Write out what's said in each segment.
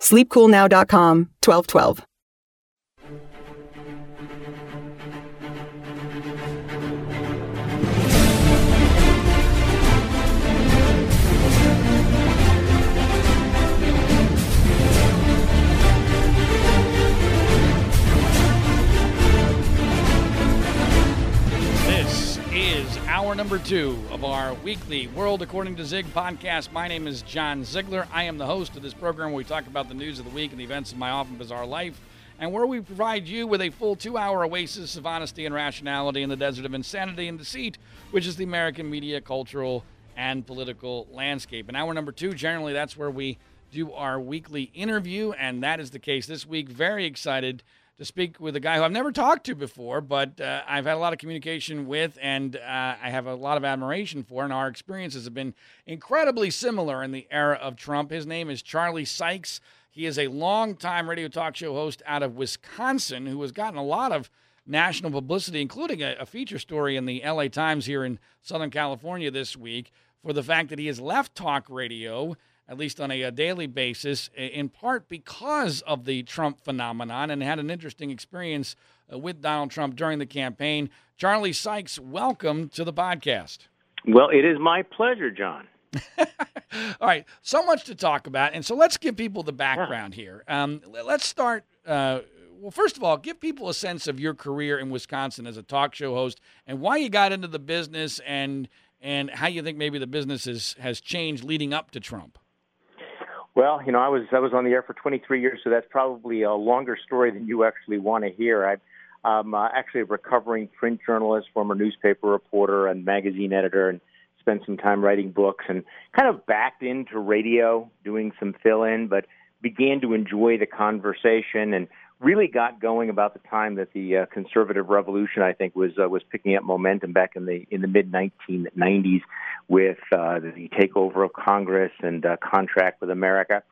sleepcoolnow.com 1212. Hour number two of our weekly World According to Zig podcast. My name is John Ziegler. I am the host of this program where we talk about the news of the week and the events of my often bizarre life, and where we provide you with a full two hour oasis of honesty and rationality in the desert of insanity and deceit, which is the American media, cultural, and political landscape. In hour number two, generally, that's where we do our weekly interview, and that is the case this week. Very excited to speak with a guy who I've never talked to before, but uh, I've had a lot of communication with and uh, I have a lot of admiration for, and our experiences have been incredibly similar in the era of Trump. His name is Charlie Sykes. He is a longtime radio talk show host out of Wisconsin who has gotten a lot of national publicity, including a, a feature story in the LA Times here in Southern California this week for the fact that he has left talk radio at least on a, a, daily basis, in part because of the Trump phenomenon, and had an interesting experience uh, with Donald Trump during the campaign. Charlie Sykes, welcome to the podcast. Well, it is my pleasure, John. All right, so much to talk about, and so let's give people the background yeah. here. Um, let's start. Uh, well, first of all, give people a sense of your career in Wisconsin as a talk show host and why you got into the business and and how you think maybe the business is, has changed leading up to Trump. Well, you know, I was I was on the air for 23 years, so that's probably a longer story than you actually want to hear. I, I'm uh, actually a recovering print journalist, former newspaper reporter, and magazine editor, and spent some time writing books, and kind of backed into radio, doing some fill-in, but began to enjoy the conversation and really got going about the time that the uh, conservative revolution, I think, was uh, was picking up momentum back in the in the mid 1990s with uh, the takeover of Congress and uh, contract with America.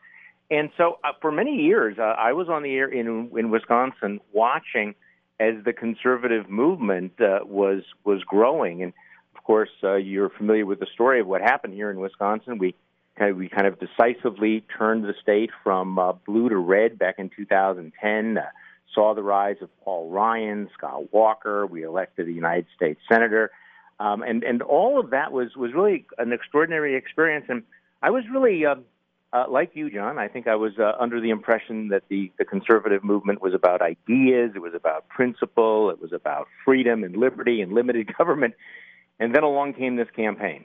And so, uh, for many years, uh, I was on the air in in Wisconsin, watching as the conservative movement uh, was was growing. And of course, uh, you're familiar with the story of what happened here in Wisconsin. We kind of, we kind of decisively turned the state from uh, blue to red back in 2010. Uh, saw the rise of Paul Ryan, Scott Walker. We elected a United States senator, um, and and all of that was was really an extraordinary experience. And I was really. Uh, uh, like you, John, I think I was uh, under the impression that the, the conservative movement was about ideas, it was about principle, it was about freedom and liberty and limited government. And then along came this campaign.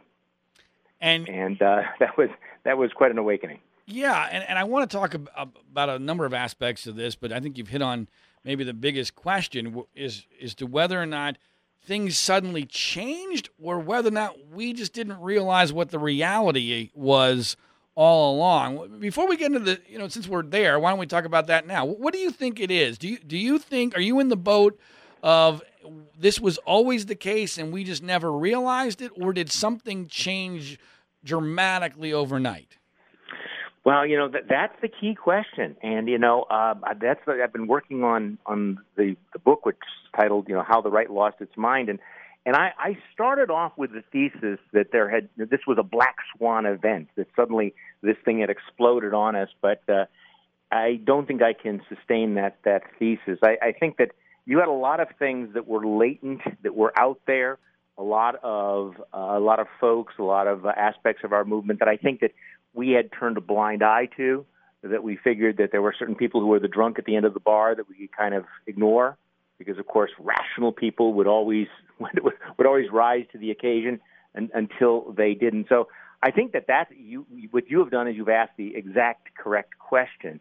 And, and uh, that was that was quite an awakening. Yeah, and, and I want to talk about a number of aspects of this, but I think you've hit on maybe the biggest question is is to whether or not things suddenly changed or whether or not we just didn't realize what the reality was all along. Before we get into the, you know, since we're there, why don't we talk about that now? What do you think it is? Do you do you think are you in the boat of this was always the case and we just never realized it or did something change dramatically overnight? Well, you know that that's the key question, and you know uh, that's the, I've been working on on the the book which is titled you know how the right lost its mind, and and I, I started off with the thesis that there had this was a black swan event that suddenly this thing had exploded on us, but uh, I don't think I can sustain that that thesis. I, I think that you had a lot of things that were latent that were out there a lot of uh, a lot of folks, a lot of uh, aspects of our movement that I think that we had turned a blind eye to. that we figured that there were certain people who were the drunk at the end of the bar that we could kind of ignore because, of course, rational people would always would always rise to the occasion and, until they didn't. So I think that that you what you have done is you've asked the exact correct question,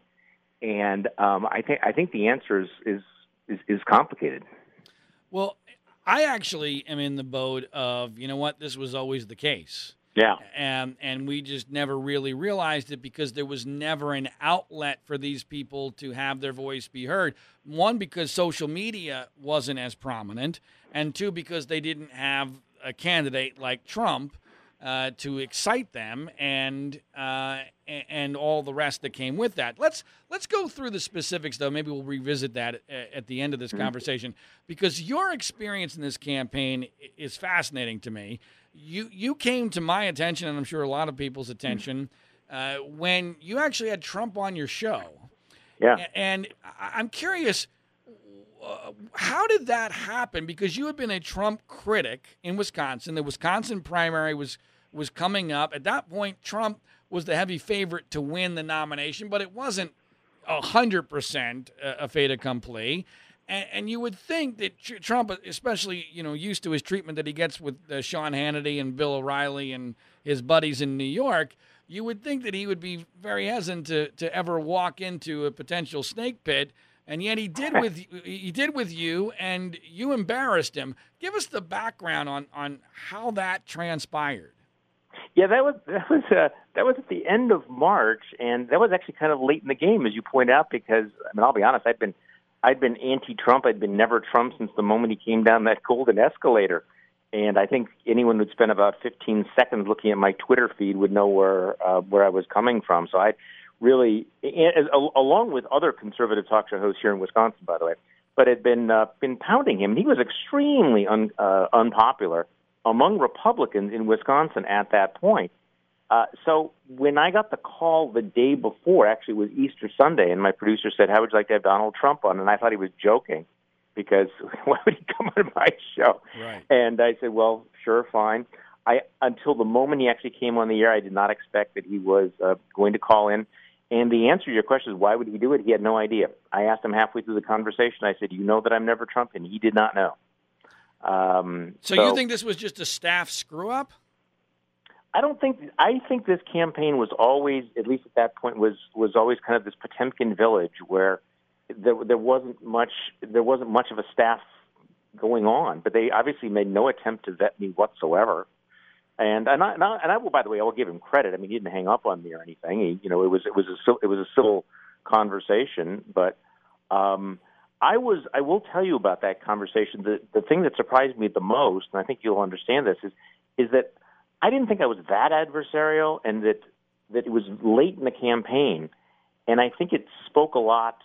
and um, I think I think the answer is is, is, is complicated. Well, I actually am in the boat of you know what this was always the case. Yeah. And and we just never really realized it because there was never an outlet for these people to have their voice be heard. One because social media wasn't as prominent, and two because they didn't have a candidate like Trump uh, to excite them and uh, and all the rest that came with that. Let's let's go through the specifics though. Maybe we'll revisit that at the end of this mm-hmm. conversation because your experience in this campaign is fascinating to me you you came to my attention, and I'm sure a lot of people's attention, uh, when you actually had Trump on your show. Yeah. And I'm curious, uh, how did that happen? Because you had been a Trump critic in Wisconsin. The Wisconsin primary was was coming up. At that point, Trump was the heavy favorite to win the nomination, but it wasn't hundred percent a fait accompli. And, and, you would think that Trump, especially you know, used to his treatment that he gets with uh, Sean Hannity and Bill O'Reilly and his buddies in New York, you would think that he would be very hesitant to, to ever walk into a potential snake pit. And yet he did with he did with you, and you embarrassed him. Give us the background on on how that transpired. Yeah, that was that was uh, that was at the end of March, and that was actually kind of late in the game, as you point out. Because I mean, I'll be honest, I've been I'd been anti-Trump. I'd been never Trump since the moment he came down that golden escalator. And I think anyone who'd spent about 15 seconds looking at my Twitter feed would know where uh, where I was coming from. So I really, as, along with other conservative talk show hosts here in Wisconsin, by the way, but had been uh, been pounding him. He was extremely un, uh, unpopular among Republicans in Wisconsin at that point. Uh, so when I got the call the day before, actually it was Easter Sunday, and my producer said, "How would you like to have Donald Trump on?" And I thought he was joking because why would he come on my show? Right. And I said, "Well, sure, fine." I until the moment he actually came on the air, I did not expect that he was uh, going to call in. And the answer to your question is, why would he do it? He had no idea. I asked him halfway through the conversation. I said, "You know that I'm never Trump," and he did not know. Um, so, so you think this was just a staff screw up? I don't think I think this campaign was always, at least at that point, was was always kind of this Potemkin village where there there wasn't much there wasn't much of a staff going on, but they obviously made no attempt to vet me whatsoever. And and I, and I, and I will, by the way, I will give him credit. I mean, he didn't hang up on me or anything. He, you know, it was it was a it was a civil conversation, but um, I was I will tell you about that conversation. The the thing that surprised me the most, and I think you'll understand this, is is that I didn't think I was that adversarial, and that that it was late in the campaign, and I think it spoke a lot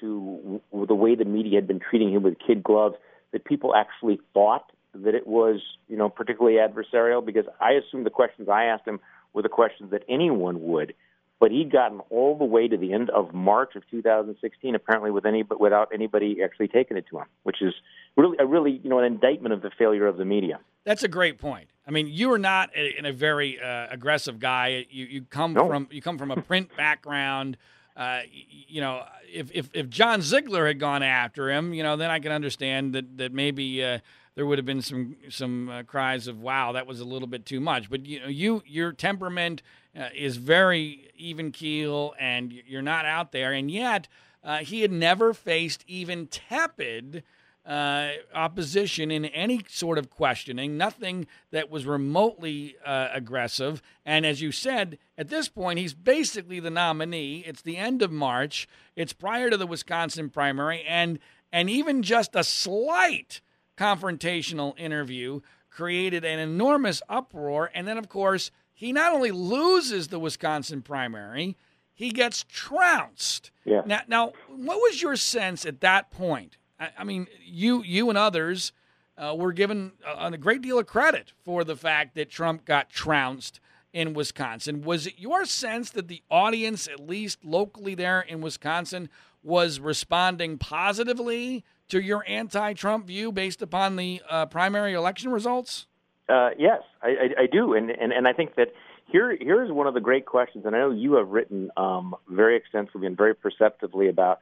to the way the media had been treating him with kid gloves. That people actually thought that it was, you know, particularly adversarial because I assumed the questions I asked him were the questions that anyone would but he'd gotten all the way to the end of March of 2016, apparently with any, but without anybody actually taking it to him, which is really a really you know an indictment of the failure of the media. That's a great point. I mean, you are not a, in a very uh, aggressive guy. You you come no. from you come from a print background. Uh, you know, if, if if John Ziegler had gone after him, you know, then I can understand that that maybe uh, there would have been some some uh, cries of "Wow, that was a little bit too much." But you know, you your temperament uh, is very even keel, and you're not out there, and yet uh, he had never faced even tepid. Uh, opposition in any sort of questioning, nothing that was remotely uh, aggressive. And as you said, at this point, he's basically the nominee. It's the end of March. It's prior to the Wisconsin primary, and and even just a slight confrontational interview created an enormous uproar. And then, of course, he not only loses the Wisconsin primary, he gets trounced. Yeah. Now, now what was your sense at that point? I, I mean, you, you and others uh, were given a, a great deal of credit for the fact that Trump got trounced in Wisconsin. Was it your sense that the audience, at least locally there in Wisconsin, was responding positively to your anti-Trump view based upon the uh, primary election results? Uh, yes, I, I, I do, and, and and I think that here, here's one of the great questions, and I know you have written um, very extensively and very perceptively about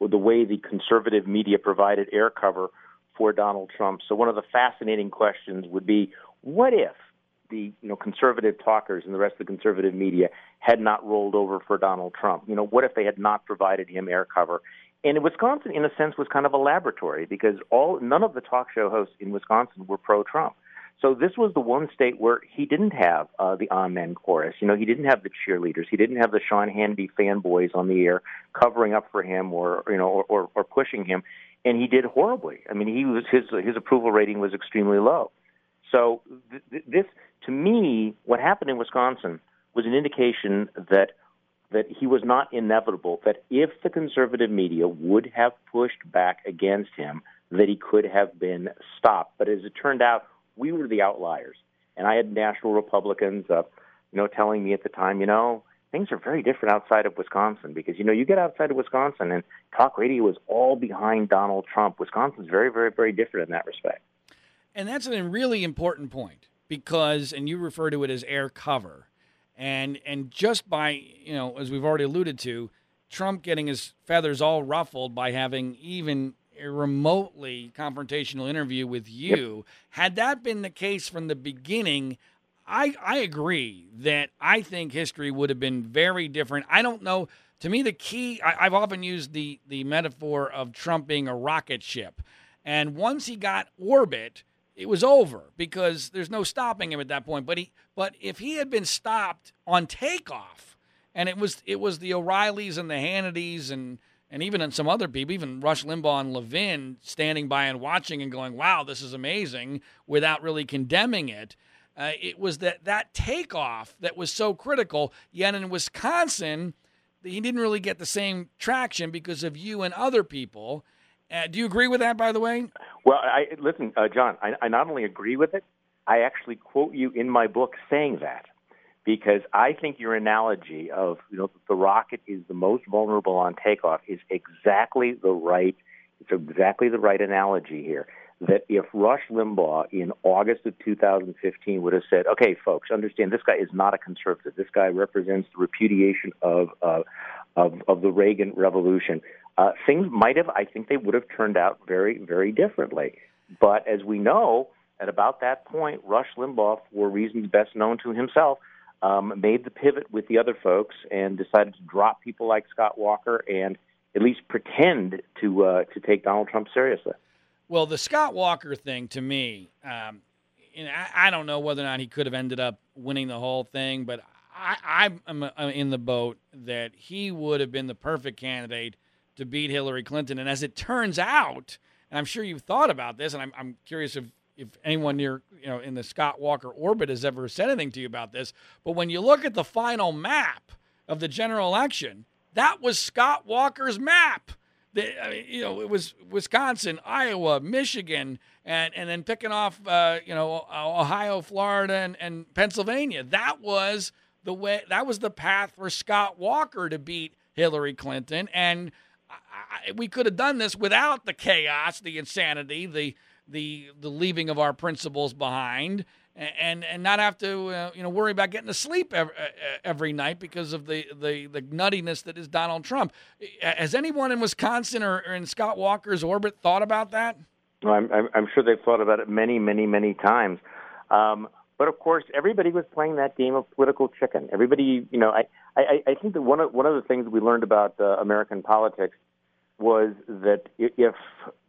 the way the conservative media provided air cover for Donald Trump. So one of the fascinating questions would be, what if the you know conservative talkers and the rest of the conservative media had not rolled over for Donald Trump? You know, what if they had not provided him air cover? And Wisconsin, in a sense, was kind of a laboratory because all none of the talk show hosts in Wisconsin were pro-Trump. So this was the one state where he didn't have uh, the amen chorus. You know, he didn't have the cheerleaders. He didn't have the Sean Hannity fanboys on the air covering up for him or you know or, or, or pushing him. And he did horribly. I mean, he was his his approval rating was extremely low. So th- th- this, to me, what happened in Wisconsin was an indication that that he was not inevitable. That if the conservative media would have pushed back against him, that he could have been stopped. But as it turned out, we were the outliers. And I had national Republicans, uh, you know, telling me at the time, you know, things are very different outside of Wisconsin because you know you get outside of Wisconsin and talk radio is all behind Donald Trump. Wisconsin's very, very, very different in that respect. And that's a really important point because, and you refer to it as air cover, and and just by you know as we've already alluded to, Trump getting his feathers all ruffled by having even a remotely confrontational interview with you. Yep. Had that been the case from the beginning, I I agree that I think history would have been very different. I don't know. To me, the key I, I've often used the the metaphor of Trump being a rocket ship, and once he got orbit, it was over because there's no stopping him at that point. But he but if he had been stopped on takeoff, and it was it was the O'Reillys and the Hannitys and and even some other people, even Rush Limbaugh and Levin, standing by and watching and going, "Wow, this is amazing," without really condemning it. Uh, it was that that takeoff that was so critical. Yet in Wisconsin, he didn't really get the same traction because of you and other people. Uh, do you agree with that, by the way? Well, I listen, uh, John. I, I not only agree with it, I actually quote you in my book saying that because I think your analogy of you know the rocket is the most vulnerable on takeoff is exactly the right it's exactly the right analogy here. That if Rush Limbaugh in August of 2015 would have said, "Okay, folks, understand this guy is not a conservative. This guy represents the repudiation of uh, of, of the Reagan Revolution," uh, things might have, I think, they would have turned out very, very differently. But as we know, at about that point, Rush Limbaugh, for reasons best known to himself, um, made the pivot with the other folks and decided to drop people like Scott Walker and at least pretend to uh, to take Donald Trump seriously. Well, the Scott Walker thing to me, um, I, I, don't know whether or not he could have ended up winning the whole thing, but I, I'm, I'm in the boat that he would have been the perfect candidate to beat Hillary Clinton. And as it turns out, and I'm sure you've thought about this, and I'm, I'm curious if if anyone near you know in the Scott Walker orbit has ever said anything to you about this. But when you look at the final map of the general election, that was Scott Walker's map. The, I mean, you know, it was Wisconsin, Iowa, Michigan, and and then picking off uh, you know Ohio, Florida, and, and Pennsylvania. That was the way. That was the path for Scott Walker to beat Hillary Clinton, and I, we could have done this without the chaos, the insanity, the the the leaving of our principles behind, and and not have to uh, you know worry about getting to sleep every, every night because of the, the the nuttiness that is Donald Trump. Has anyone in Wisconsin or, or in Scott Walker's orbit thought about that? I'm, I'm sure they've thought about it many, many, many times. Um, but of course, everybody was playing that game of political chicken. Everybody, you know, I, I, I think that one of one of the things we learned about uh, American politics was that if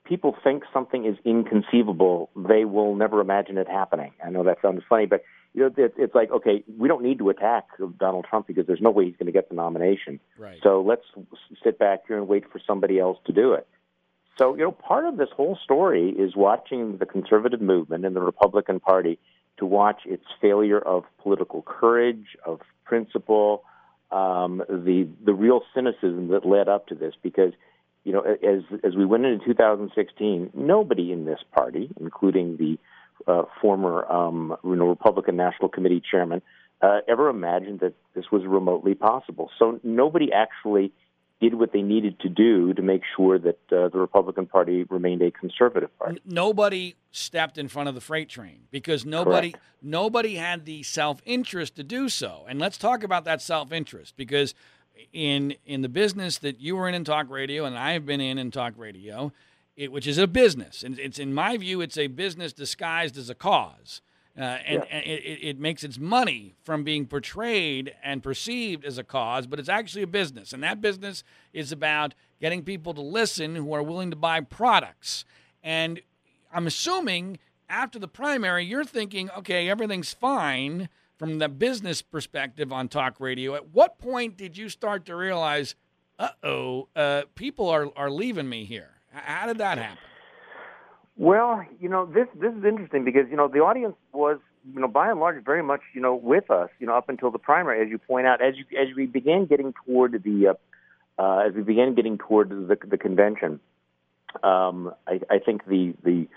people think something is inconceivable, they will never imagine it happening. I know that sounds funny, but you know, it's like, okay, we don't need to attack Donald Trump because there's no way he's going to get the nomination. Right. So let's sit back here and wait for somebody else to do it. So, you know, part of this whole story is watching the conservative movement and the Republican Party to watch its failure of political courage, of principle, um, the the real cynicism that led up to this. Because you know, as as we went into 2016, nobody in this party, including the uh, former um, Republican National Committee chairman, uh, ever imagined that this was remotely possible. So nobody actually did what they needed to do to make sure that uh, the Republican Party remained a conservative party. Nobody stepped in front of the freight train because nobody Correct. nobody had the self-interest to do so. And let's talk about that self-interest because in in the business that you were in in talk radio and I have been in in talk radio, it, which is a business, and it's in my view, it's a business disguised as a cause. Uh, and, Yeah. and it, it makes its money from being portrayed and perceived as a cause, but it's actually a business. And that business is about getting people to listen who are willing to buy products. And I'm assuming after the primary, you're thinking, okay, everything's fine from the business perspective on talk radio. At what point did you start to realize, uh-oh, uh, people are, are leaving me here? How did that happen? Well, you know, this this is interesting because you know the audience was, you know, by and large, very much, you know, with us, you know, up until the primary, as you point out, as you as we began getting toward the, uh, uh, as we began getting toward the the convention, um, I, I think the the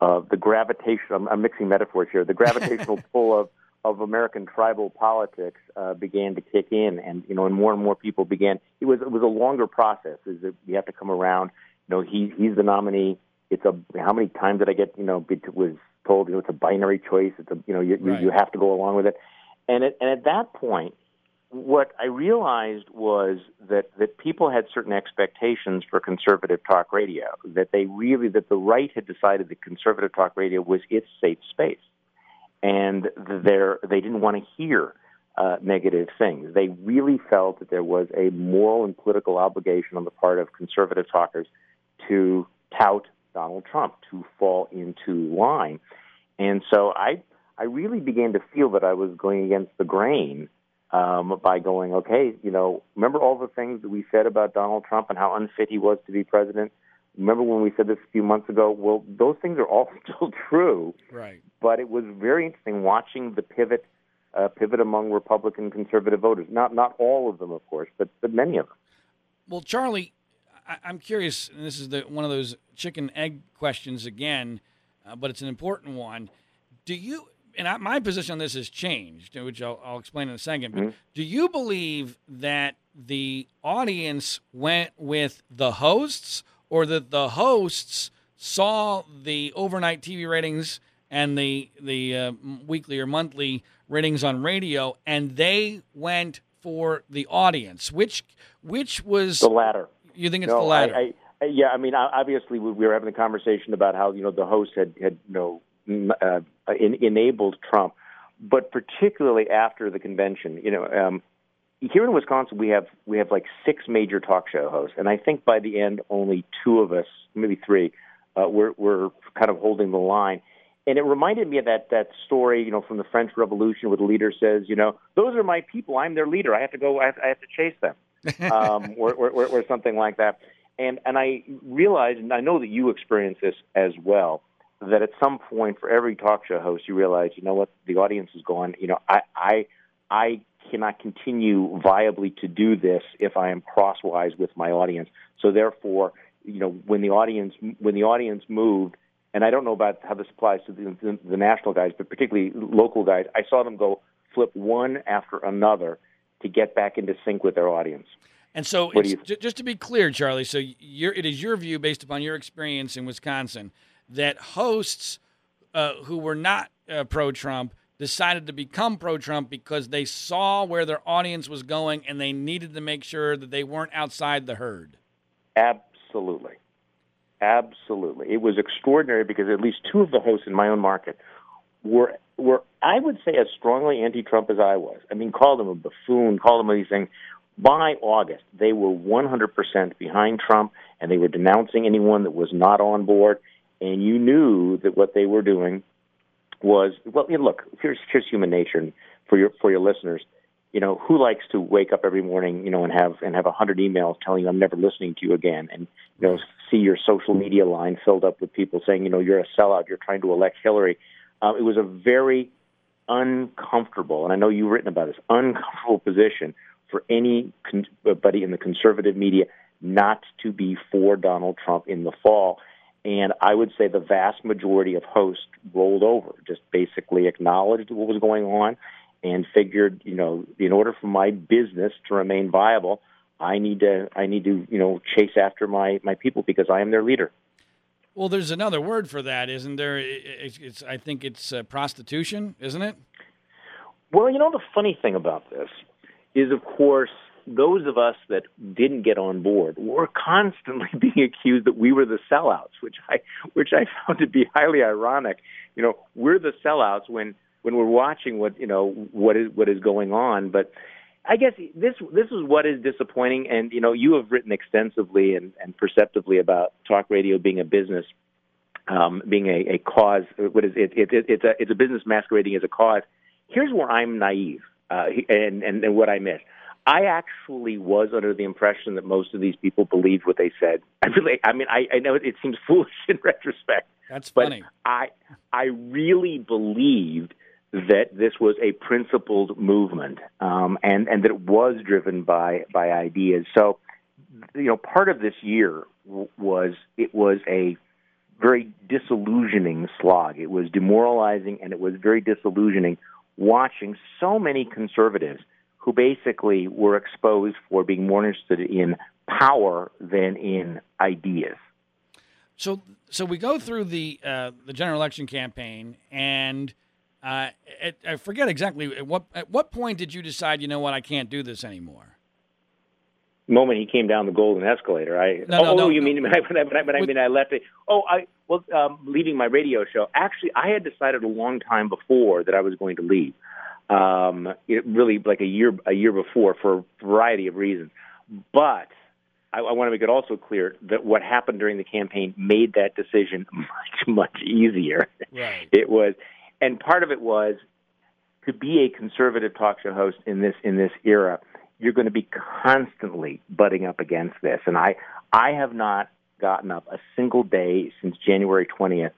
uh, the gravitation. I'm, I'm mixing metaphors here. The gravitational pull of of American tribal politics uh, began to kick in, and you know, and more and more people began. It was it was a longer process. Is that you have to come around. You know, he he's the nominee. It's a how many times did I get? You know, it was told you know it's a binary choice. It's a you know you Right. you, you have to go along with it, and at, and at that point, what I realized was that that people had certain expectations for conservative talk radio. That they really that the right had decided that conservative talk radio was its safe space, and there they didn't want to hear uh, negative things. They really felt that there was a moral and political obligation on the part of conservative talkers to tout Donald Trump, to fall into line. And so I I really began to feel that I was going against the grain um, by going, okay, you know, remember all the things that we said about Donald Trump and how unfit he was to be president? Remember when we said this a few months ago? Well, those things are all still true, Right. but it was very interesting watching the pivot uh, pivot among Republican conservative voters. Not not all of them, of course, but but many of them. Well, Charlie, I, I'm curious, and this is the one of those chicken egg questions again, uh, but it's an important one. Do you? And I, my position on this has changed, which I'll, I'll explain in a 2nd But do you believe that the audience went with the hosts, or that the hosts saw the overnight TV ratings and the the uh, weekly or monthly ratings on radio, and they went for the audience? Which which was The latter. you think it's no, the latter? I, I, yeah, I mean, obviously, we we were having a conversation about how you know the host had had you know uh, in, enabled Trump, but particularly after the convention, you know, um, here in Wisconsin, we have we have like six major talk show hosts, and I think by the end, only two of us, maybe three, uh, were were kind of holding the line. And it reminded me of that that story, you know, from the French Revolution, where the leader says, you know, those are my people. I'm their leader. I have to go. I have, I have to chase them um, or, or, or, or something like that. And and I realize, and I know that you experience this as well, that at some point for every talk show host, you realize, you know what, the audience is gone. You know, I I I cannot continue viably to do this if I am crosswise with my audience. So therefore, you know, when the audience when the audience moved, and I don't know about how this applies to the, the, the national guys, but particularly local guys, I saw them go flip one after another to get back into sync with their audience. And so, just to be clear, Charlie, so it is your view, based upon your experience in Wisconsin, that hosts uh, who were not uh, pro Trump decided to become pro Trump because they saw where their audience was going and they needed to make sure that they weren't outside the herd. Absolutely. Absolutely. It was extraordinary because at least two of the hosts in my own market were were I would say as strongly anti-Trump as I was. I mean, call them a buffoon, call them things. By August, they were 100% behind Trump, and they were denouncing anyone that was not on board. And you knew that what they were doing was well. You know, look, here's here's human nature, and for your for your listeners, you know, who likes to wake up every morning, you know, and have and have a hundred emails telling you I'm never listening to you again, and you know, see your social media line filled up with people saying, you know, you're a sellout, you're trying to elect Hillary. Uh, it was a very uncomfortable, and I know you've written about this, uncomfortable position for anybody in the conservative media not to be for Donald Trump in the fall. And I would say the vast majority of hosts rolled over, just basically acknowledged what was going on and figured, you know, in order for my business to remain viable, I need to I need to you know chase after my my people because I am their leader. Well, there's another word for that, isn't there? It's, it's I think it's uh, prostitution, isn't it? Well, you know the funny thing about this is, of course, those of us that didn't get on board were constantly being accused that we were the sellouts, which I which I found to be highly ironic. You know, we're the sellouts when when we're watching what you know what is what is going on, but. I guess this this is what is disappointing, and you know you have written extensively and, and perceptively about talk radio being a business, um, being a, a cause. What is it, it, it? It's a it's a business masquerading as a cause. Here's where I'm naive, uh, and, and and what I miss. I actually was under the impression that most of these people believed what they said. I really, I mean, I, I know it seems foolish in retrospect. That's funny. I, I really believed that this was a principled movement, um, and and that it was driven by by ideas. So, you know, part of this year w- was it was a very disillusioning slog. It was demoralizing, and it was very disillusioning watching so many conservatives who basically were exposed for being more interested in power than in ideas. So, so we go through the uh, the general election campaign, and uh, at, I forget exactly at what at what point did you decide? You know what? I can't do this anymore. Moment he came down the golden escalator. I no, no, oh, no, you mean when I, when I, when I, mean I left it? Oh, I well um, leaving my radio show. Actually, I had decided a long time before that I was going to leave um, it really like a year a year before for a variety of reasons. But I, I want to make it also clear that what happened during the campaign made that decision much much easier. Right. It was, and part of it was to be a conservative talk show host in this in this era. You're going to be constantly butting up against this, and I I have not gotten up a single day since January 20th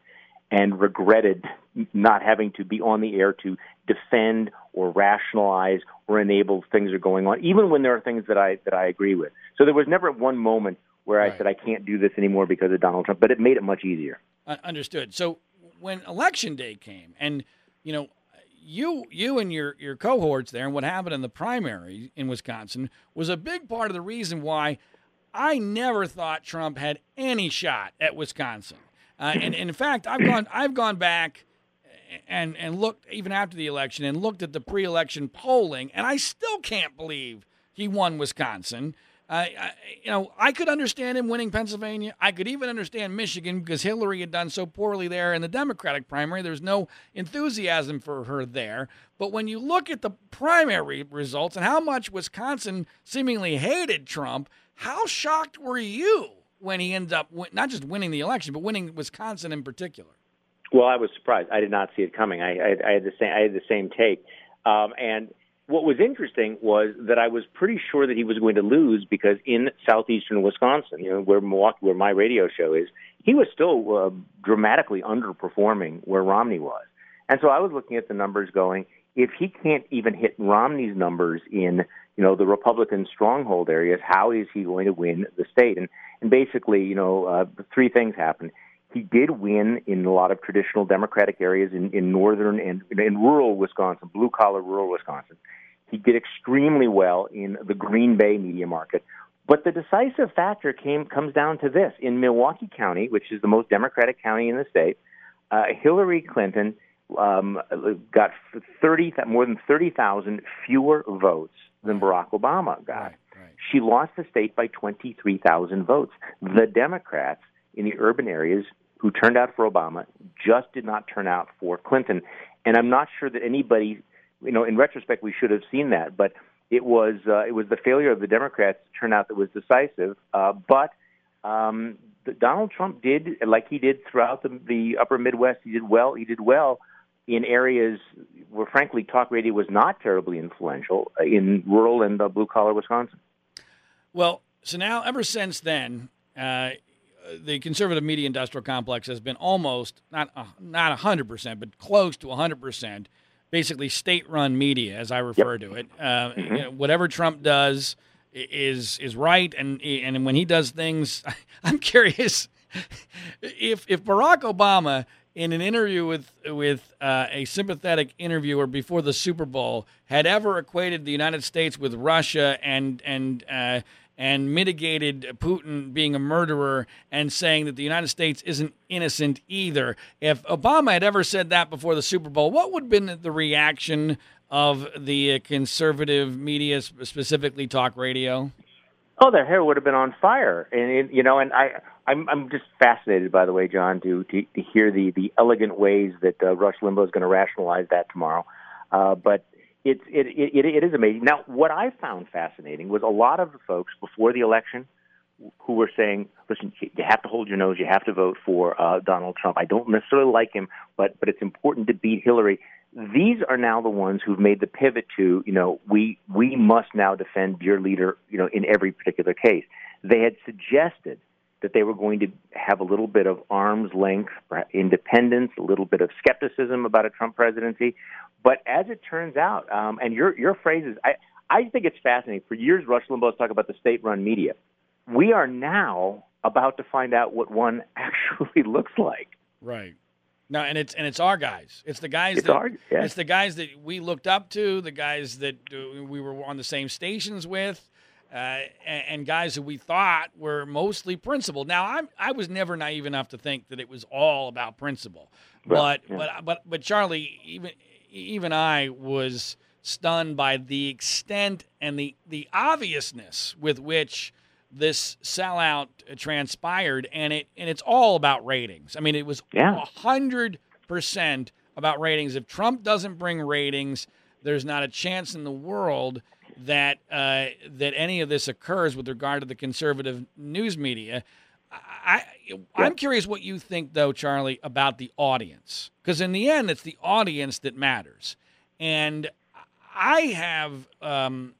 and regretted not having to be on the air to defend or rationalize or enable things are going on, even when there are things that I that I agree with. So there was never one moment where I said I can't do this anymore because of Donald Trump, but it made it much easier. Uh, understood. So when election day came, and you know, you you and your your cohorts there, and what happened in the primary in Wisconsin was a big part of the reason why I never thought Trump had any shot at Wisconsin. Uh, and, and, in fact, I've gone I've gone back and and looked even after the election and looked at the pre-election polling, and I still can't believe he won Wisconsin. Uh, I, you know, I could understand him winning Pennsylvania. I could even understand Michigan because Hillary had done so poorly there in the Democratic primary. There's no enthusiasm for her there. But when you look at the primary results and how much Wisconsin seemingly hated Trump, how shocked were you when he ends up not just winning the election, but winning Wisconsin in particular? Well, I was surprised. I did not see it coming. I, I, I had the same. I had the same take. Um, and what was interesting was that I was pretty sure that he was going to lose because in southeastern Wisconsin, you know, where Milwaukee, where my radio show is, he was still uh, dramatically underperforming where Romney was. And so I was looking at the numbers, going, if he can't even hit Romney's numbers in, you know, the Republican stronghold areas, how is he going to win the state? And and basically, you know, uh, three things happened. He did win in a lot of traditional Democratic areas in, in northern and in rural Wisconsin, blue collar rural Wisconsin. He did extremely well in the Green Bay media market. But the decisive factor came comes down to this: in Milwaukee County, which is the most Democratic county in the state, uh, Hillary Clinton um, got 30 more than 30,000 fewer votes than Barack Obama got. Right, right. She lost the state by 23,000 votes. The Democrats in the urban areas who turned out for Obama just did not turn out for Clinton. And I'm not sure that anybody, you know, in retrospect, we should have seen that, but it was uh, it was the failure of the Democrats to turn out that was decisive. Uh, but um, the, Donald Trump did, like he did throughout the, the Upper Midwest, he did well. He did well in areas where, frankly, talk radio was not terribly influential uh, in rural and uh, blue collar Wisconsin. Well, so now ever since then, uh, the conservative media industrial complex has been almost not uh, not hundred percent, but close to hundred percent, basically state-run media, as I refer yep. to it. Uh, mm-hmm. you know, whatever Trump does is is right, and and when he does things, I'm curious if if Barack Obama in an interview with with uh, a sympathetic interviewer before the Super Bowl had ever equated the United States with Russia and and uh, and mitigated Putin being a murderer and saying that the United States isn't innocent either. If Obama had ever said that before the Super Bowl, what would have been the reaction of the conservative media, specifically talk radio? Oh, their hair would have been on fire, and you know, and I, I'm, I'm just fascinated, by the way, John, to to, to hear the the elegant ways that uh, Rush Limbaugh is going to rationalize that tomorrow. Uh, but it's it, it it is amazing. Now, what I found fascinating was a lot of the folks before the election who were saying, "Listen, you have to hold your nose. You have to vote for uh, Donald Trump. I don't necessarily like him, but but it's important to beat Hillary." these are now the ones who've made the pivot to, you know, we we must now defend your leader, you know, in every particular case. They had suggested that they were going to have a little bit of arm's length independence, a little bit of skepticism about a Trump presidency. But as it turns out, um, and your your phrases, I I think it's fascinating. For years, Rush Limbaugh's talked about the state-run media. We are now about to find out what one actually looks like. Right. No, and it's and it's our guys. It's the guys it's that our, yeah. it's the guys that we looked up to, the guys that uh, we were on the same stations with, uh, and, and, guys who we thought were mostly principled. Now, I'm I was never naive enough to think that it was all about principle, but yeah. but but but Charlie, even even I was stunned by the extent and the the obviousness with which this sellout transpired, and it and it's all about ratings. I mean, it was a hundred percent about ratings. If Trump doesn't bring ratings, there's not a chance in the world that uh, that any of this occurs with regard to the conservative news media. I, I am curious what you think though, Charlie, about the audience, because in the end, it's the audience that matters, and I have um,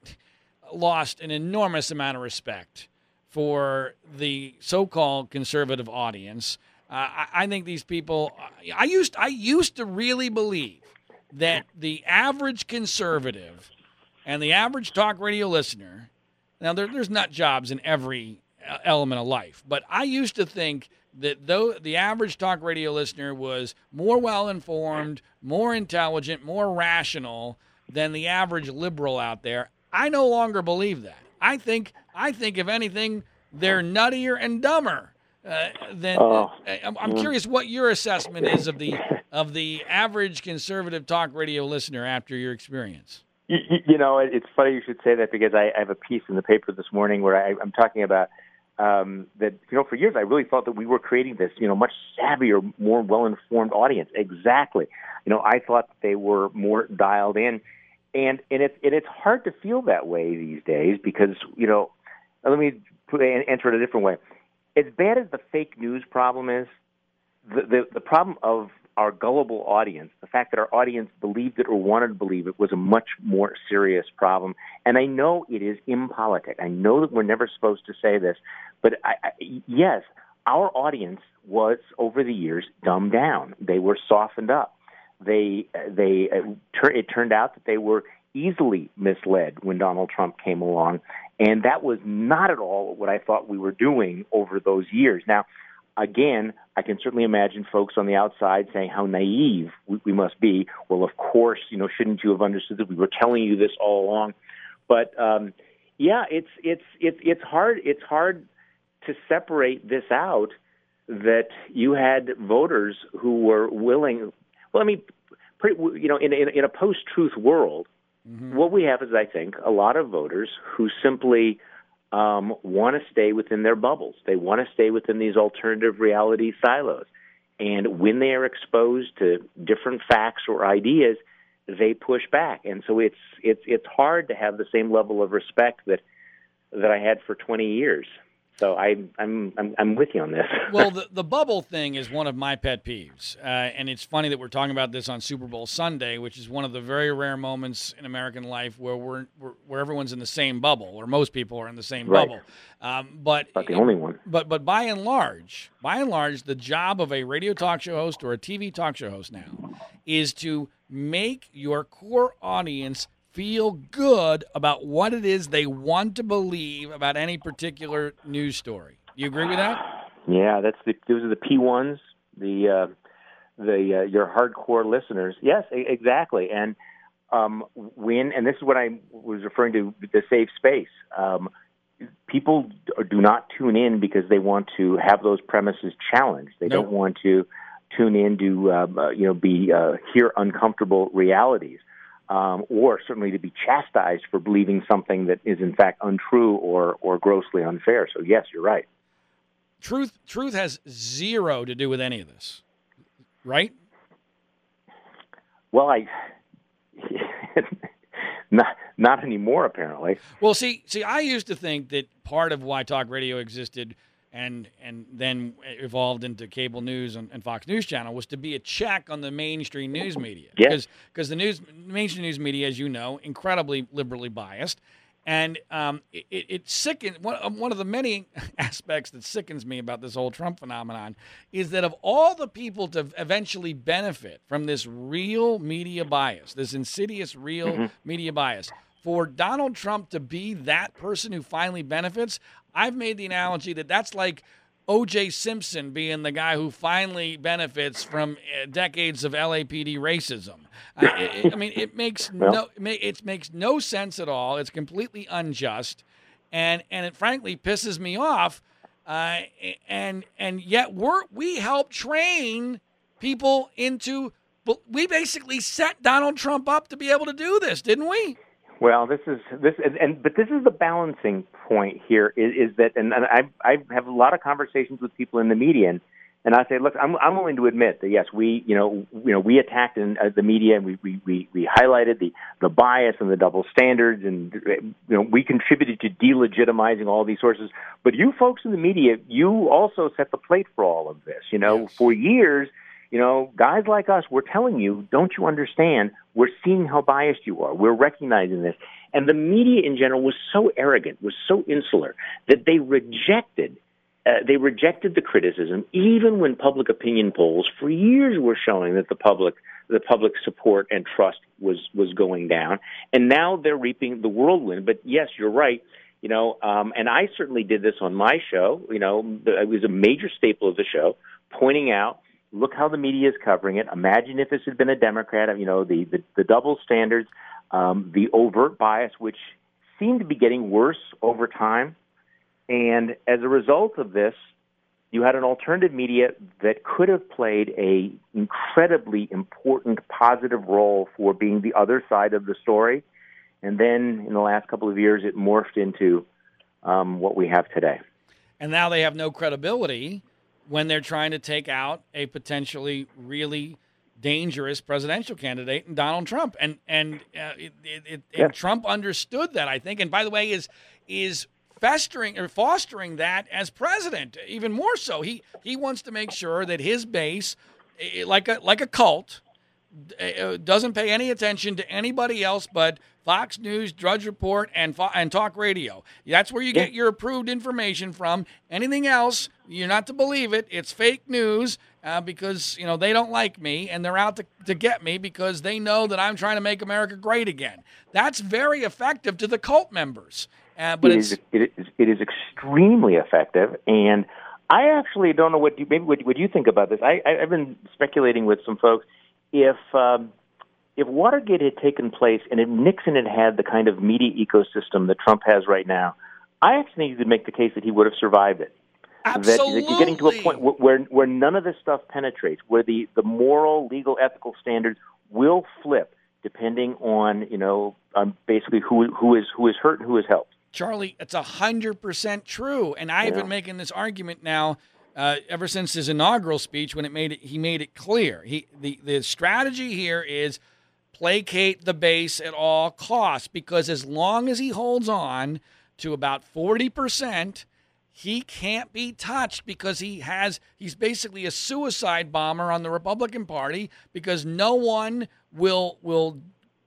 lost an enormous amount of respect for the so-called conservative audience. Uh, I, I, think these people. I used I used to really believe that the average conservative and the average talk radio listener. Now there, there's nut jobs in every element of life, but I used to think that though the average talk radio listener was more well informed, more intelligent, more rational than the average liberal out there. I no longer believe that. I think I think if anything, they're nuttier and dumber. Uh, than oh. uh, I'm, I'm curious what your assessment is of the of the average conservative talk radio listener after your experience. You, you know, it's funny you should say that because I, I have a piece in the paper this morning where I, I'm talking about um, that you know for years I really thought that we were creating this you know much savvier, more well informed audience. Exactly. You know, I thought they were more dialed in and and it's and it's hard to feel that way these days because you know let me put, answer it a different way. As bad as the fake news problem is, the, the the problem of our gullible audience, the fact that our audience believed it or wanted to believe it, was a much more serious problem. And I know it is impolitic. I know that we're never supposed to say this, but I, I, yes, our audience was over the years dumbed down. They were softened up they they uh, it turned out that they were easily misled when Donald Trump came along, and that was not at all what I thought we were doing over those years. Now, again, I can certainly imagine folks on the outside saying how naive we, we must be. Well, of course, you know, shouldn't you have understood that we were telling you this all along? But um, yeah, it's it's it's it's hard it's hard to separate this out that you had voters who were willing well, I mean, pretty, you know, in, in, in a post-truth world, mm-hmm. what we have is, I think, a lot of voters who simply um, want to stay within their bubbles. They want to stay within these alternative reality silos. And when they are exposed to different facts or ideas, they push back. And so it's it's it's hard to have the same level of respect that that I had for 20 years. So I, I'm, I'm, I'm with you on this. well, the, the bubble thing is one of my pet peeves. Uh, and it's funny that we're talking about this on Super Bowl Sunday, which is one of the very rare moments in American life where we're, we're where everyone's in the same bubble, or most people are in the same right. bubble. Um, but not the only one. But but by and large, by and large, the job of a radio talk show host or a TV talk show host now is to make your core audience feel good about what it is they want to believe about any particular news story. You agree with that? Yeah, that's the those are the P ones, the uh, the uh, your hardcore listeners. Yes, exactly. And um, when and this is what I was referring to the safe space. Um, people do not tune in because they want to have those premises challenged. They nope. don't want to tune in to um, uh, you know be uh, hear uncomfortable realities, um, or certainly to be chastised for believing something that is in fact untrue or or grossly unfair. So yes, you're right. Truth truth has zero to do with any of this, right? Well, I not not anymore apparently. Well, see, see, I used to think that part of why talk radio existed and and then evolved into cable news and, and, Fox News Channel was to be a check on the mainstream news media. Because because the news mainstream news media, as you know, incredibly liberally biased, and um, it, it sickens one, um, one of the many aspects that sickens me about this whole Trump phenomenon is that of all the people to eventually benefit from this real media bias, this insidious real mm-hmm. media bias for Donald Trump to be that person who finally benefits, I've made the analogy that that's like O.J. Simpson being the guy who finally benefits from uh, decades of LAPD racism. I, I mean, it makes no it makes no sense at all. It's completely unjust, and and it frankly pisses me off. Uh, and and yet we're we help train people into. We basically set Donald Trump up to be able to do this, didn't we? Well, this is this, and, and but this is the balancing point here is, is that, and, and I I have a lot of conversations with people in the media, and, and I say, look, I'm I'm willing to admit that yes, we you know you know we attacked in uh, the media and we, we we we highlighted the the bias and the double standards, and you know we contributed to delegitimizing all these sources. But you folks in the media, you also set the plate for all of this. You know, yes. for years you know, guys like us, we're telling you, don't you understand? We're seeing how biased you are. We're recognizing this. And the media in general was so arrogant, was so insular that they rejected uh, they rejected the criticism, even when public opinion polls for years were showing that the public the public support and trust was was going down, and now they're reaping the whirlwind. But yes, you're right. You know, um, and I certainly did this on my show. You know, it was a major staple of the show, pointing out Look how the media is covering it. Imagine if this had been a Democrat. You know, the the, the double standards, um, the overt bias, which seemed to be getting worse over time. And as a result of this, you had an alternative media that could have played a incredibly important positive role for being the other side of the story. And then in the last couple of years, it morphed into um, what we have today. And now they have no credibility when they're trying to take out a potentially really dangerous presidential candidate in Donald Trump. And and uh, it, it, yeah. and Trump understood that, I think. And by the way, is is festering or fostering that as president even more so. He he wants to make sure that his base, like a like a cult, doesn't pay any attention to anybody else but Fox News, Drudge Report, and and talk radio. That's where you get your approved information from. Anything else, you're not to believe it. It's fake news uh, because you know they don't like me and they're out to, to get me because they know that I'm trying to make America great again. That's very effective to the cult members. Uh, but it is, it is it is extremely effective and. I actually don't know what you maybe what, what you think about this. I, I, I've been speculating with some folks if um, if Watergate had taken place and if Nixon had had the kind of media ecosystem that Trump has right now, I actually think you could make the case that he would have survived it. Absolutely. That, you're getting to a point where, where none of this stuff penetrates, where the the moral, legal, ethical standards will flip depending on you know um, basically who who is who is hurt and who is helped. Charlie, it's a hundred percent true, and I've yeah. been making this argument now uh, ever since his inaugural speech when it made it, he made it clear. He the the strategy here is placate the base at all costs because as long as he holds on to about forty percent, he can't be touched because he has he's basically a suicide bomber on the Republican Party because no one will will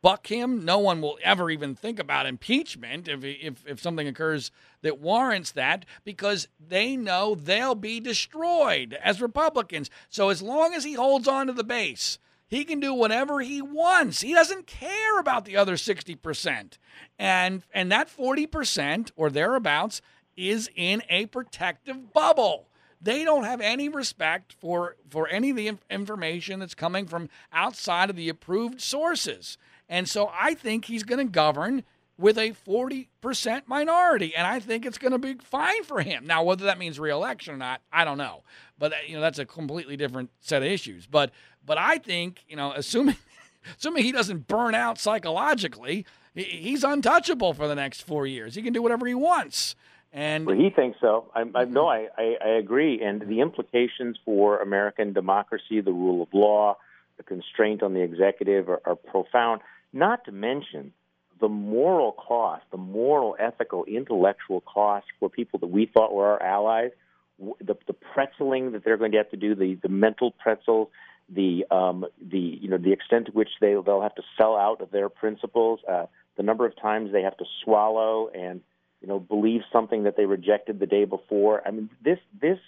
buck him. No one will ever even think about impeachment if, if, if something occurs that warrants that because they know they'll be destroyed as Republicans. So as long as he holds on to the base, he can do whatever he wants. He doesn't care about the other 60%. And and that 40% or thereabouts is in a protective bubble. They don't have any respect for for any of the information that's coming from outside of the approved sources. And so I think he's going to govern with a 40% minority. And I think it's going to be fine for him. Now, whether that means reelection or not, I don't know. But, uh, you know, that's a completely different set of issues. But, but I think, you know, assuming, assuming he doesn't burn out psychologically, he's untouchable for the next four years. He can do whatever he wants. And well, he thinks so. I, I no, I, I, I agree. And the implications for American democracy, the rule of law, the constraint on the executive are, are profound. Not to mention the moral cost, the moral, ethical, intellectual cost for people that we thought were our allies. The, the pretzeling that they're going to have to do, the, the mental pretzels, the um, the you know the extent to which they they'll have to sell out of their principles, uh, the number of times they have to swallow and you know, believe something that they rejected the day before. I mean, this, this,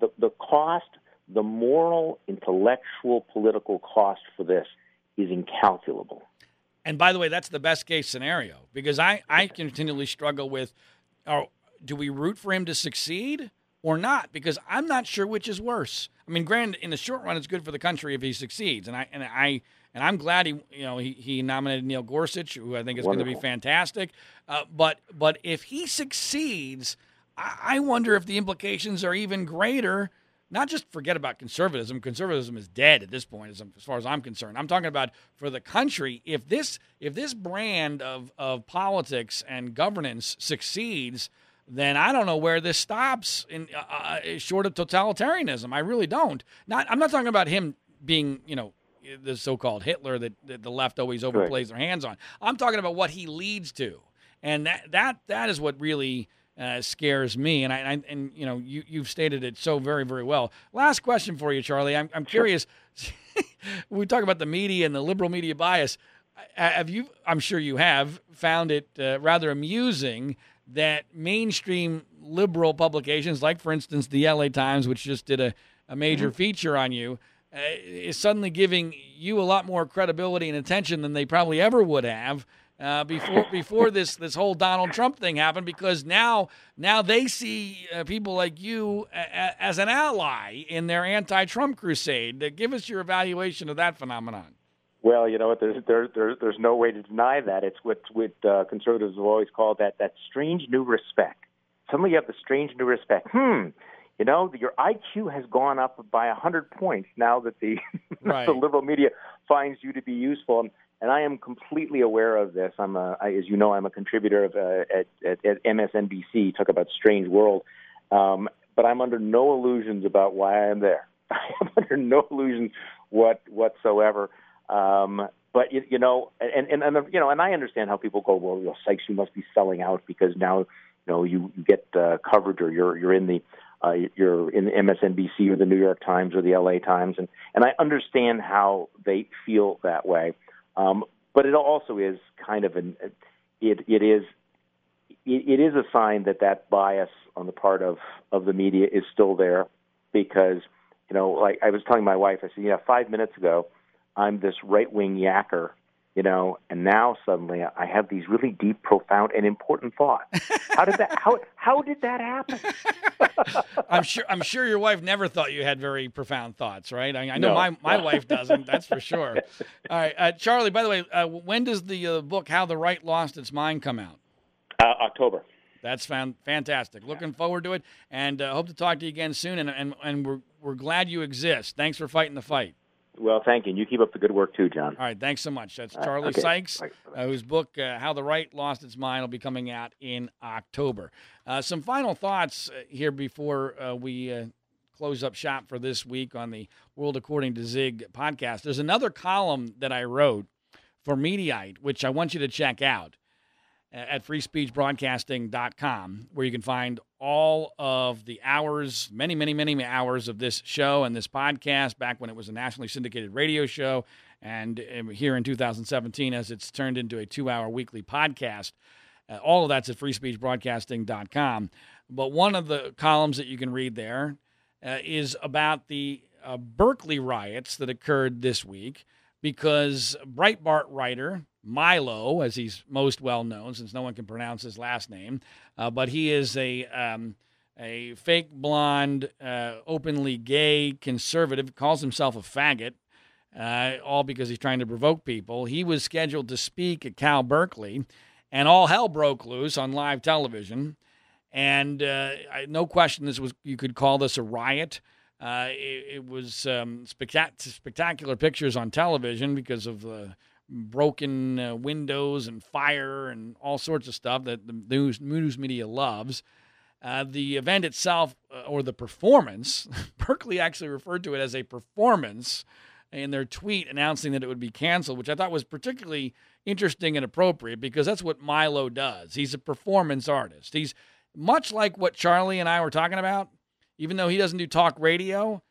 the, the cost, the moral, intellectual, political cost for this is incalculable. And by the way, that's the best case scenario because I, I continually struggle with, oh, do we root for him to succeed or not? Because I'm not sure which is worse. I mean, granted, in the short run, it's good for the country if he succeeds, and I and I and I'm glad he, you know, he, he nominated Neil Gorsuch, who I think is going to be fantastic. Uh, but but if he succeeds, I, I wonder if the implications are even greater. Not just forget about conservatism. Conservatism is dead at this point, as, as far as I'm concerned. I'm talking about for the country. If this if this brand of of politics and governance succeeds, then I don't know where this stops in uh, uh short of totalitarianism. I really don't. Not I'm not talking about him being you know the so-called Hitler that, that the left always overplays their hands on. I'm talking about what he leads to, and that that that is what really uh, scares me. And I, I, and you know you you've stated it so very very well. Last question for you, Charlie. I'm I'm curious. we talk about the media and the liberal media bias. Have you? I'm sure you have found it uh, rather amusing that mainstream liberal publications, like for instance the LA Times, which just did a, a major mm-hmm. feature on you, uh, is suddenly giving you a lot more credibility and attention than they probably ever would have uh, before before this this whole Donald Trump thing happened because now now they see uh, people like you a, as an ally in their anti-Trump crusade. Uh, give us your evaluation of that phenomenon. Well, you know what? There's there, there, there's no way to deny that. It's what what uh, conservatives have always called that that strange new respect. Suddenly, you have the strange new respect. Hmm you know, your IQ has gone up by a hundred points now that the, right. the liberal media finds you to be useful. And, and I am completely aware of this. I'm, a, I, as you know, I'm a contributor of, uh, at, at, at MSNBC. Talk about strange world, um, but I'm under no illusions about why I am there. I am under no illusions what whatsoever. Um, but you, you know, and, and and you know, and I understand how people go. Well, you know, Sykes, you must be selling out because now you know you, you get uh, coverage or you're you're in the uh, you're in MSNBC or the New York Times or the LA Times, and and I understand how they feel that way. Um, but it also is kind of an it it is it, it is a sign that that bias on the part of of the media is still there because you know like I was telling my wife I said yeah five minutes ago I'm this right wing yacker you know, and now suddenly I have these really deep, profound, and important thoughts. How did that? How how did that happen? I'm sure. I'm sure your wife never thought you had very profound thoughts, right? I, I know no. my my wife doesn't. That's for sure. All right, uh, Charlie. By the way, uh, when does the uh, book "How the Right Lost Its Mind" come out? Uh, October. That's fan- fantastic. Looking forward to it, and uh, hope to talk to you again soon. And and and we're we're glad you exist. Thanks for fighting the fight. Well, thank you. And you keep up the good work too, John. All right. Thanks so much. That's Charlie okay. Sykes, uh, whose book, uh, How the Right Lost Its Mind, will be coming out in October. Uh, some final thoughts uh, here before uh, we uh, close up shop for this week on the World According to Zig podcast. There's another column that I wrote for Mediaite, which I want you to check out at freespeechbroadcasting.com, where you can find all of the hours, many, many, many hours of this show and this podcast back when it was a nationally syndicated radio show, and um, here in 2017 as it's turned into a two hour weekly podcast. Uh, all of that's at freespeechbroadcasting.com. But one of the columns that you can read there uh, is about the uh, Berkeley riots that occurred this week because Breitbart writer Milo, as he's most well known, since no one can pronounce his last name, uh, but he is a um, a fake blonde, uh, openly gay conservative, calls himself a faggot, uh, all because he's trying to provoke people. He was scheduled to speak at Cal Berkeley, and all hell broke loose on live television. And uh, I, no question, this was you could call this a riot. Uh, it, it, was um, spectac- spectacular pictures on television because of the broken uh, windows and fire and all sorts of stuff that the news, news media loves. Uh, the event itself, uh, or the performance, Berkeley actually referred to it as a performance in their tweet announcing that it would be canceled, which I thought was particularly interesting and appropriate because that's what Milo does. He's a performance artist. He's much like what Charlie and I were talking about, even though he doesn't do talk radio,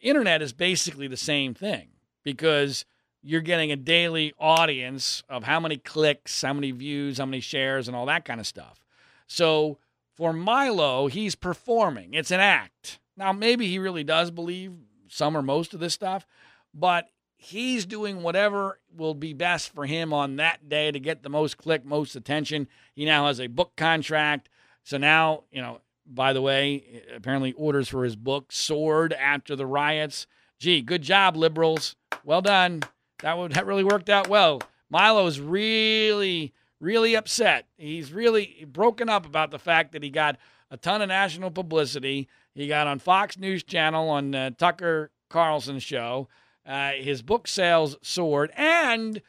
internet is basically the same thing because you're getting a daily audience of how many clicks, how many views, how many shares, and all that kind of stuff. So for Milo, he's performing. It's an act. Now, maybe he really does believe some or most of this stuff, but he's doing whatever will be best for him on that day to get the most click, most attention. He now has a book contract. So now, you know, by the way, apparently orders for his book soared after the riots. Gee, good job, liberals. Well done. That would that really worked out well. Milo's really, really upset. He's really broken up about the fact that he got a ton of national publicity. He got on Fox News Channel on uh, Tucker Carlson's show. Uh, his book sales soared, and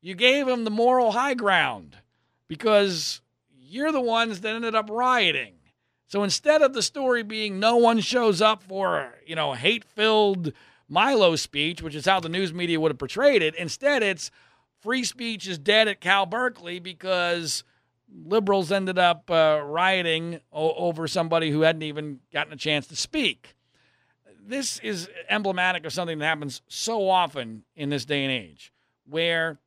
you gave him the moral high ground because you're the ones that ended up rioting. So instead of the story being no one shows up for, you know, hate filled Milo speech, which is how the news media would have portrayed it, instead it's free speech is dead at Cal Berkeley because liberals ended up uh, rioting o- over somebody who hadn't even gotten a chance to speak this is emblematic of something that happens so often in this day and age where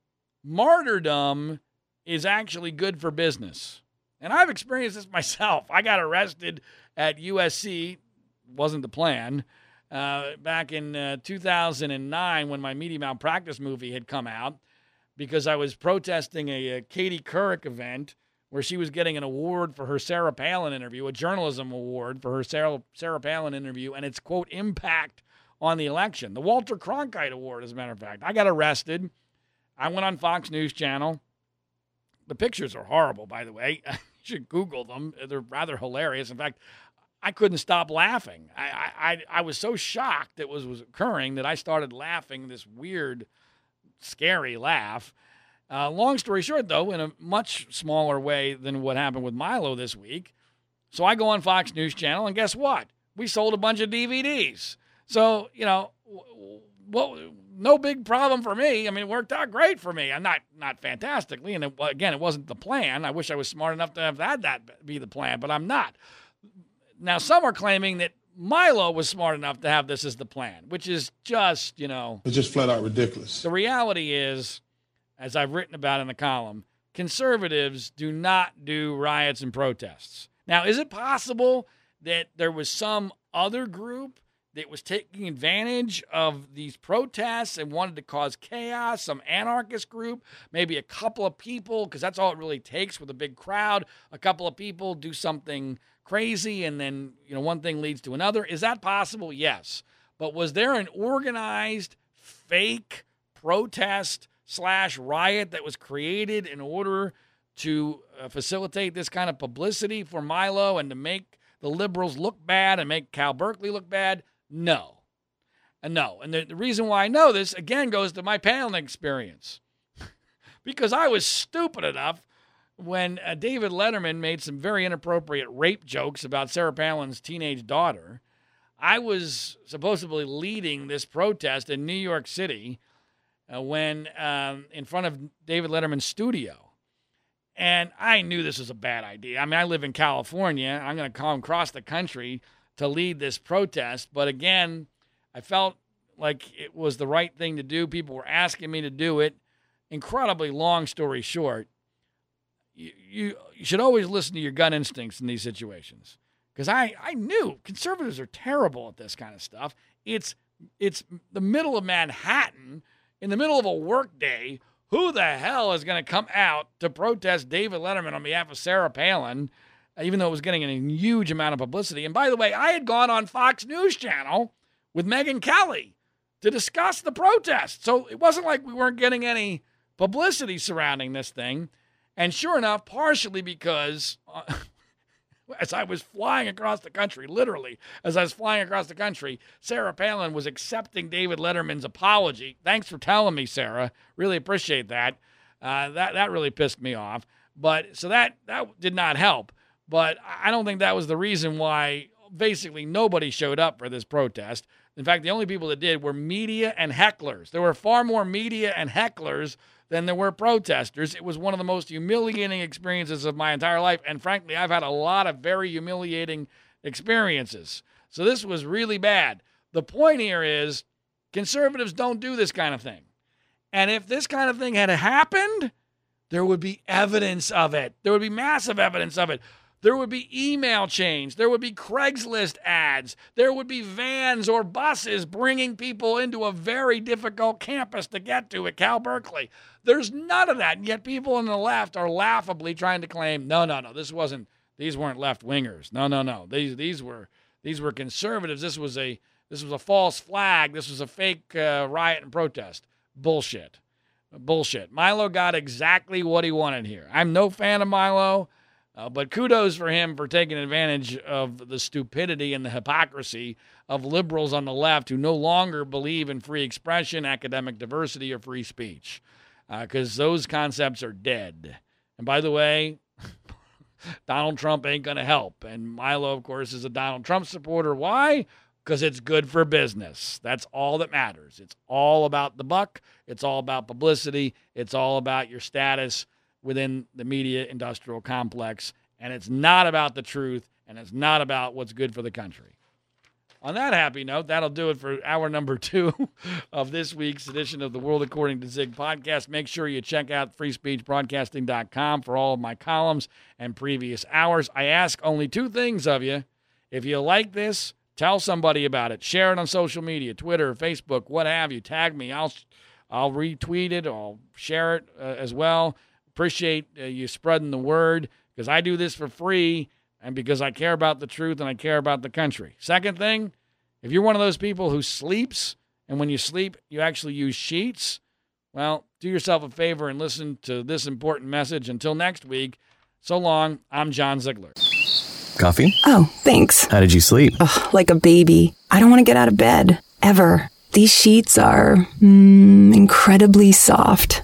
martyrdom is actually good for business. And I've experienced this myself. I got arrested at USC, wasn't the plan, uh, back in uh, 2009 when my media malpractice movie had come out because I was protesting a, a Katie Couric event where she was getting an award for her Sarah Palin interview, a journalism award for her Sarah, Sarah Palin interview, and its quote impact on the election. The Walter Cronkite Award, as a matter of fact. I got arrested. I went on Fox News Channel. The pictures are horrible, by the way. you should Google them. They're rather hilarious. In fact, I couldn't stop laughing. I, I, I was so shocked that was, was occurring that I started laughing this weird, scary laugh. Uh, long story short, though, in a much smaller way than what happened with Milo this week. So I go on Fox News Channel, and guess what? We sold a bunch of DVDs. So you know, well, no big problem for me. I mean, it worked out great for me. I'm not not fantastically, and it, again, it wasn't the plan. I wish I was smart enough to have had that be the plan, but I'm not. Now, some are claiming that Milo was smart enough to have this as the plan, which is just, you know, it's just flat out ridiculous. The reality is as I've written about in the column, conservatives do not do riots and protests. Now, is it possible that there was some other group that was taking advantage of these protests and wanted to cause chaos, some anarchist group, maybe a couple of people, because that's all it really takes with a big crowd. A couple of people do something crazy, and then you know one thing leads to another. Is that possible? Yes. But was there an organized fake protest slash riot that was created in order to uh, facilitate this kind of publicity for Milo and to make the liberals look bad and make Cal Berkeley look bad? No. And no. And the, the reason why I know this, again, goes to my Palin experience. because I was stupid enough when uh, David Letterman made some very inappropriate rape jokes about Sarah Palin's teenage daughter. I was supposedly leading this protest in New York City uh, when um, in front of David Letterman's studio. And I knew this was a bad idea. I mean, I live in California. I'm going to come across the country to lead this protest. But again, I felt like it was the right thing to do. People were asking me to do it. Incredibly long story short, you, you, you should always listen to your gut instincts in these situations. Because I, I knew conservatives are terrible at this kind of stuff. It's it's the middle of Manhattan in the middle of a workday, who the hell is going to come out to protest David Letterman on behalf of Sarah Palin, even though it was getting a huge amount of publicity? And by the way, I had gone on Fox News Channel with Megyn Kelly to discuss the protest. So it wasn't like we weren't getting any publicity surrounding this thing. And sure enough, partially because uh, as I was flying across the country, literally, as I was flying across the country, Sarah Palin was accepting David Letterman's apology. Thanks for telling me, Sarah. Really appreciate that. Uh, that that really pissed me off. But so that that did not help. But I don't think that was the reason why basically nobody showed up for this protest. In fact, the only people that did were media and hecklers. There were far more media and hecklers than there were protesters. It was one of the most humiliating experiences of my entire life. And frankly, I've had a lot of very humiliating experiences. So this was really bad. The point here is conservatives don't do this kind of thing. And if this kind of thing had happened, there would be evidence of it. There would be massive evidence of it. There would be email chains. There would be Craigslist ads. There would be vans or buses bringing people into a very difficult campus to get to at Cal Berkeley. There's none of that. And yet people on the left are laughably trying to claim, no, no, no, this wasn't, these weren't left wingers. No, no, no. These, these were, these were conservatives. This was a, this was a false flag. This was a fake uh, riot and protest. Bullshit. Bullshit. Milo got exactly what he wanted here. I'm no fan of Milo. Uh, but kudos for him for taking advantage of the stupidity and the hypocrisy of liberals on the left who no longer believe in free expression, academic diversity, or free speech, because uh, those concepts are dead. And by the way, Donald Trump ain't going to help. And Milo, of course, is a Donald Trump supporter. Why? Because it's good for business. That's all that matters. It's all about the buck, it's all about publicity, it's all about your status within the media industrial complex. And it's not about the truth and it's not about what's good for the country. On that happy note, that'll do it for hour number two of this week's edition of the World According to Zig podcast. Make sure you check out freespeechbroadcasting.com for all of my columns and previous hours. I ask only two things of you. If you like this, tell somebody about it. Share it on social media, Twitter, Facebook, what have you. Tag me. I'll I'll retweet it. I'll share it uh, as well. Appreciate uh, you spreading the word because I do this for free and because I care about the truth and I care about the country. Second thing, if you're one of those people who sleeps and when you sleep, you actually use sheets, well, do yourself a favor and listen to this important message. Until next week, so long. I'm John Ziegler. Coffee? Oh, thanks. How did you sleep? Ugh, like a baby. I don't want to get out of bed. Ever. These sheets are mm, incredibly soft.